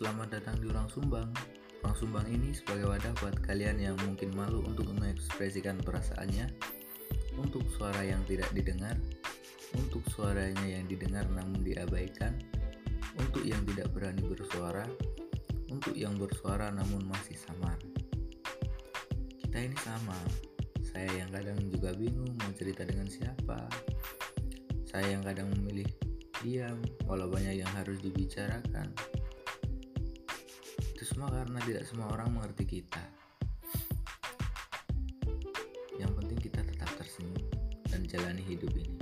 selamat datang di Ruang Sumbang. Ruang Sumbang ini sebagai wadah buat kalian yang mungkin malu untuk mengekspresikan perasaannya, untuk suara yang tidak didengar, untuk suaranya yang didengar namun diabaikan, untuk yang tidak berani bersuara, untuk yang bersuara namun masih samar. Kita ini sama, saya yang kadang juga bingung mau cerita dengan siapa. Saya yang kadang memilih diam walau banyak yang harus dibicarakan. Semua karena tidak semua orang mengerti kita. Yang penting kita tetap tersenyum dan jalani hidup ini.